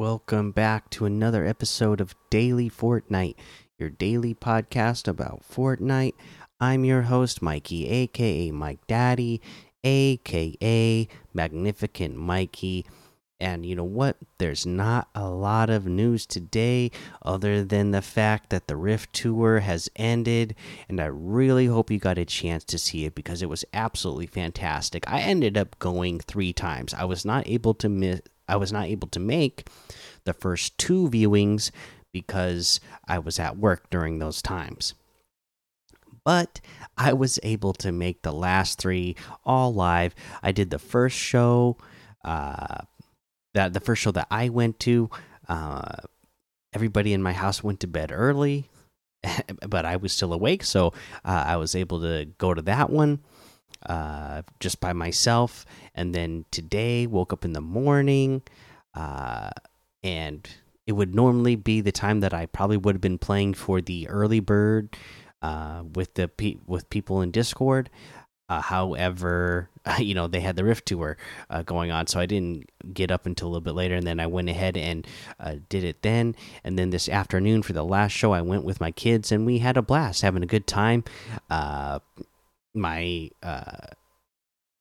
Welcome back to another episode of Daily Fortnite, your daily podcast about Fortnite. I'm your host, Mikey, aka Mike Daddy, aka Magnificent Mikey. And you know what? There's not a lot of news today other than the fact that the Rift Tour has ended. And I really hope you got a chance to see it because it was absolutely fantastic. I ended up going three times. I was not able to miss. I was not able to make the first two viewings because I was at work during those times. But I was able to make the last three all live. I did the first show, uh, that the first show that I went to. Uh, everybody in my house went to bed early, but I was still awake, so uh, I was able to go to that one uh, just by myself. And then today, woke up in the morning, uh, and it would normally be the time that I probably would have been playing for the early bird uh, with the pe with people in Discord. Uh, however, you know they had the Rift tour uh, going on, so I didn't get up until a little bit later, and then I went ahead and uh, did it then. And then this afternoon for the last show, I went with my kids, and we had a blast, having a good time. My uh,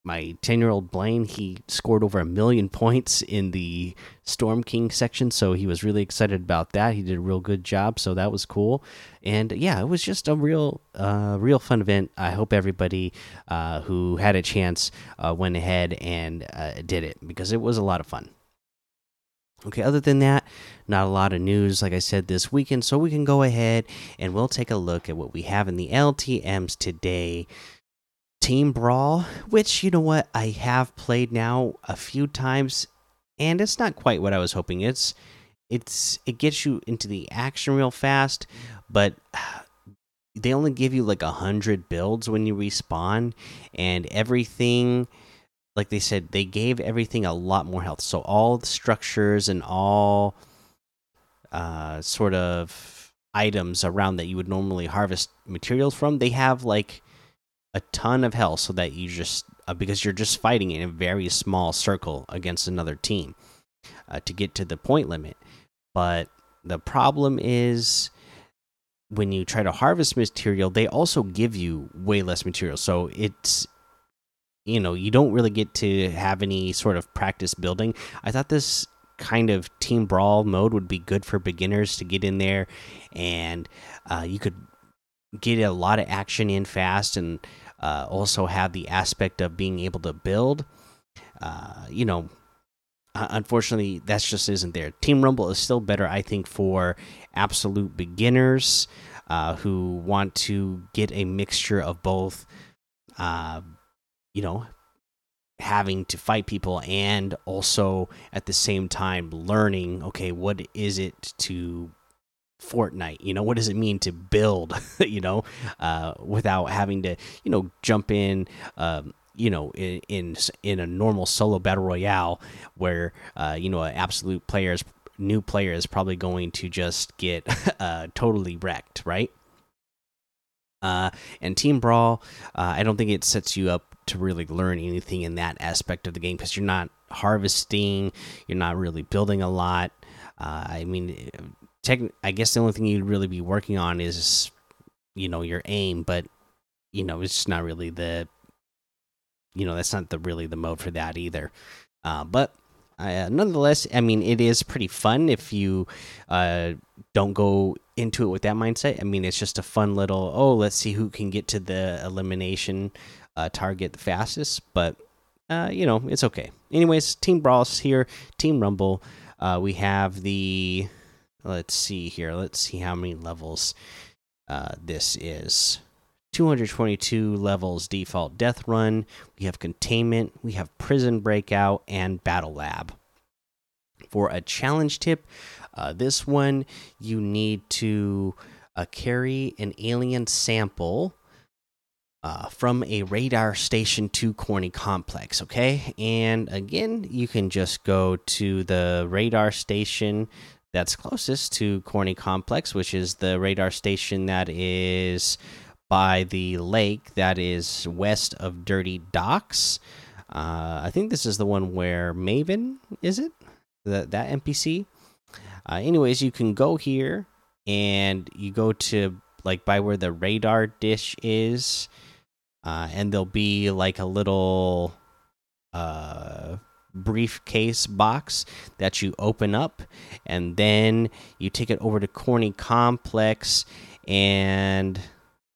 my 10 year old Blaine, he scored over a million points in the Storm King section. So he was really excited about that. He did a real good job. So that was cool. And yeah, it was just a real, uh, real fun event. I hope everybody uh, who had a chance uh, went ahead and uh, did it because it was a lot of fun. Okay, other than that, not a lot of news, like I said, this weekend. So we can go ahead and we'll take a look at what we have in the LTMs today. Team Brawl, which you know what I have played now a few times, and it's not quite what I was hoping. It's it's it gets you into the action real fast, but they only give you like a hundred builds when you respawn, and everything. Like they said, they gave everything a lot more health. So all the structures and all uh, sort of items around that you would normally harvest materials from, they have like a ton of health so that you just uh, because you're just fighting in a very small circle against another team uh, to get to the point limit. But the problem is when you try to harvest material they also give you way less material. So it's you know you don't really get to have any sort of practice building. I thought this kind of team brawl mode would be good for beginners to get in there and uh, you could get a lot of action in fast and uh, also have the aspect of being able to build. Uh, you know, unfortunately, that just isn't there. Team Rumble is still better, I think, for absolute beginners uh, who want to get a mixture of both. Uh, you know, having to fight people and also at the same time learning okay what is it to Fortnite. You know, what does it mean to build? you know, uh, without having to, you know, jump in. Um, you know, in, in in a normal solo battle royale, where uh, you know, an absolute player's new player is probably going to just get uh, totally wrecked, right? Uh, and Team Brawl, uh, I don't think it sets you up to really learn anything in that aspect of the game because you're not harvesting, you're not really building a lot. Uh, I mean, tech, I guess the only thing you'd really be working on is, you know, your aim, but you know, it's just not really the, you know, that's not the really the mode for that either. Uh, but uh, nonetheless, I mean, it is pretty fun if you uh, don't go into it with that mindset. I mean, it's just a fun little, oh, let's see who can get to the elimination uh, target the fastest. But uh, you know, it's okay. Anyways, Team Brawls here, Team Rumble. Uh, we have the Let's see here. Let's see how many levels uh, this is. 222 levels default death run. We have containment, we have prison breakout, and battle lab. For a challenge tip, uh, this one you need to uh, carry an alien sample uh, from a radar station to Corny Complex. Okay, and again, you can just go to the radar station that's closest to Corny Complex, which is the radar station that is by the lake that is west of Dirty Docks. Uh, I think this is the one where Maven is it that that NPC. Uh, anyways, you can go here and you go to like by where the radar dish is, uh, and there'll be like a little uh briefcase box that you open up and then you take it over to corny complex and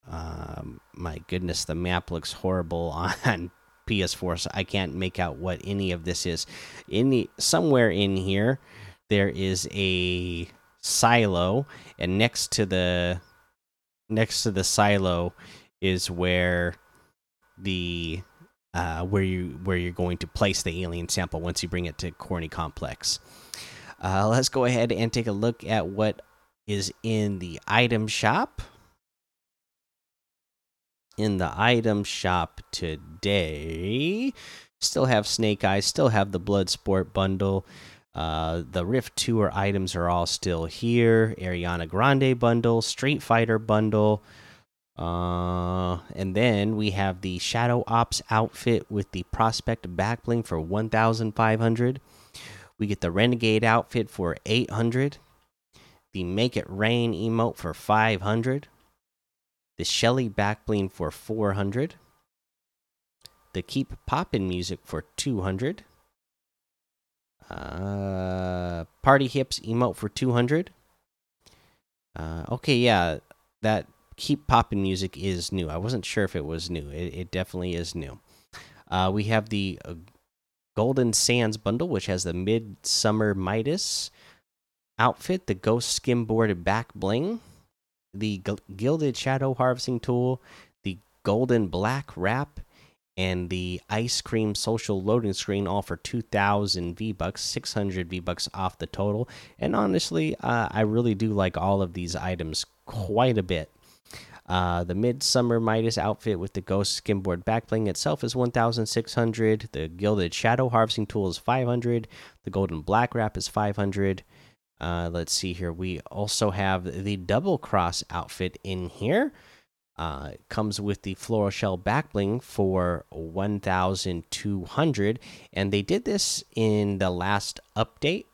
um, my goodness the map looks horrible on ps4 so i can't make out what any of this is. In the somewhere in here there is a silo and next to the next to the silo is where the uh, where you where you're going to place the alien sample once you bring it to Corny Complex. Uh, let's go ahead and take a look at what is in the item shop. In the item shop today, still have Snake Eyes, still have the Bloodsport bundle. Uh, the Rift Tour items are all still here. Ariana Grande bundle, Street Fighter bundle. Uh, and then we have the Shadow Ops outfit with the Prospect backbling for 1,500. We get the Renegade outfit for 800. The Make It Rain emote for 500. The Shelly backbling for 400. The Keep Poppin' music for 200. Uh, Party Hips emote for 200. Uh, okay, yeah, that keep popping music is new. I wasn't sure if it was new. It, it definitely is new. Uh, we have the uh, Golden Sands bundle, which has the Midsummer Midas outfit, the Ghost Skimboard back bling, the Gilded Shadow Harvesting Tool, the Golden Black Wrap, and the Ice Cream Social Loading Screen, all for 2,000 V Bucks, 600 V Bucks off the total. And honestly, uh, I really do like all of these items quite a bit. Uh, the Midsummer Midas outfit with the Ghost Skimboard backbling itself is 1,600. The Gilded Shadow Harvesting Tool is 500. The Golden Black Wrap is 500. Uh, let's see here. We also have the Double Cross outfit in here. Uh, comes with the Floral Shell backbling for 1,200. And they did this in the last update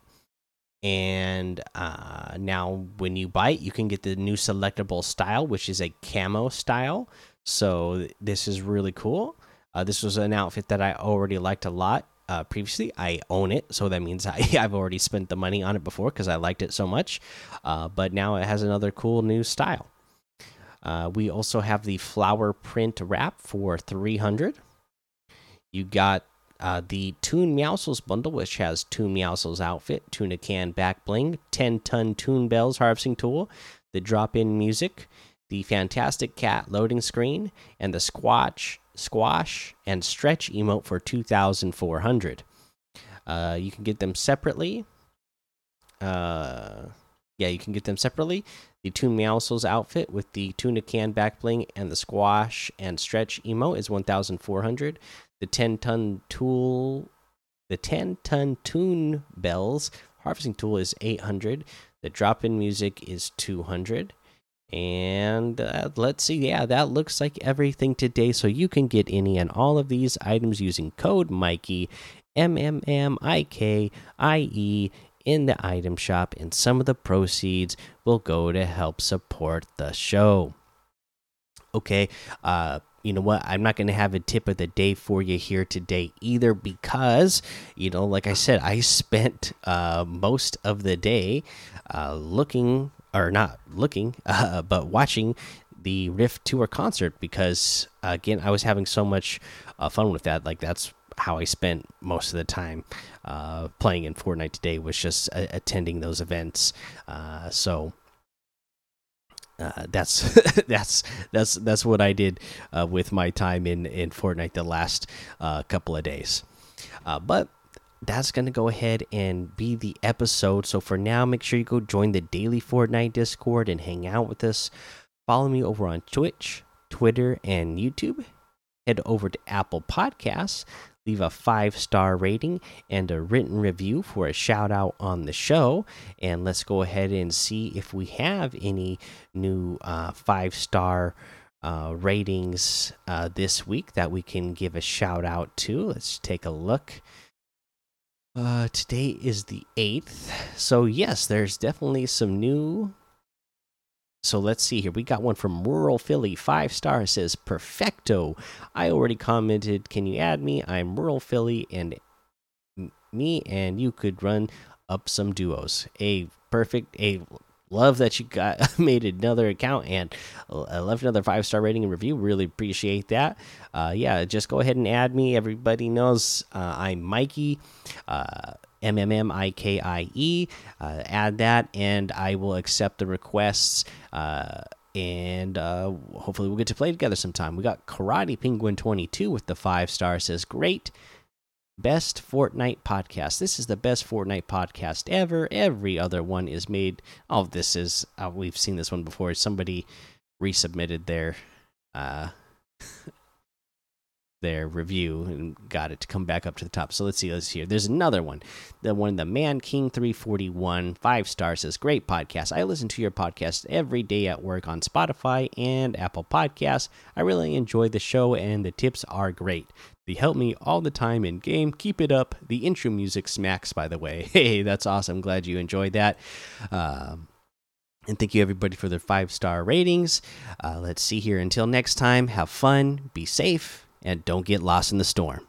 and uh, now when you buy it you can get the new selectable style which is a camo style. So this is really cool. Uh, this was an outfit that i already liked a lot uh, previously. I own it so that means I, i've already spent the money on it before because i liked it so much. Uh, but now it has another cool new style. Uh, we also have the flower print wrap for 300 you got uh, the Toon Meowscles bundle, which has Toon Meowscles outfit, Tuna Can back bling, 10 ton Toon Bells harvesting tool, the drop in music, the Fantastic Cat loading screen, and the Squash, Squash, and Stretch emote for 2,400. Uh, you can get them separately. Uh, yeah, you can get them separately. The Toon Meowscles outfit with the Tuna Can back bling and the Squash and Stretch emote is 1,400 the 10 ton tool the 10 ton Toon Bells. Harvesting tool is 800 the drop in music is 200 and uh, let's see. Yeah that looks like everything today. So you can get any and all of these items using code mikey m m m i k i e in the item shop and some of the proceeds will go to help support the show. Okay uh you know what i'm not going to have a tip of the day for you here today either because you know like i said i spent uh, most of the day uh, looking or not looking uh, but watching the rift tour concert because again i was having so much uh, fun with that like that's how i spent most of the time uh, playing in fortnite today was just uh, attending those events so uh, that's that's that's that's what I did uh, with my time in in Fortnite the last uh, couple of days. Uh, but that's gonna go ahead and be the episode. So for now, make sure you go join the daily Fortnite Discord and hang out with us. Follow me over on Twitch, Twitter, and YouTube. Head over to Apple Podcasts leave a five star rating and a written review for a shout out on the show. And let's go ahead and see if we have any new uh, five star uh, ratings uh, this week that we can give a shout out to. Let's take a look. Uh, today is the 8th. So, yes, there's definitely some new. So, let's see here. We got one from Rural Philly. Five star says, Perfecto. I already commented. Can you add me? I'm Rural Philly, and me and you could run up some duos. A perfect, a love that you got made another account and uh, left another five star rating and review really appreciate that uh, yeah just go ahead and add me everybody knows uh, i'm mikey uh, m-m-m-i-k-i-e uh, add that and i will accept the requests uh, and uh, hopefully we'll get to play together sometime we got karate penguin 22 with the five star says great Best Fortnite podcast. This is the best Fortnite podcast ever. Every other one is made. Oh, this is. Uh, we've seen this one before. Somebody resubmitted their uh, their review and got it to come back up to the top. So let's see. Let's here. There's another one. The one, the Man King 341, five stars says, Great podcast. I listen to your podcast every day at work on Spotify and Apple Podcasts. I really enjoy the show and the tips are great. They help me all the time in game. Keep it up. The intro music smacks, by the way. Hey, that's awesome. Glad you enjoyed that. Um, and thank you everybody for their five star ratings. Uh, let's see here. Until next time, have fun, be safe, and don't get lost in the storm.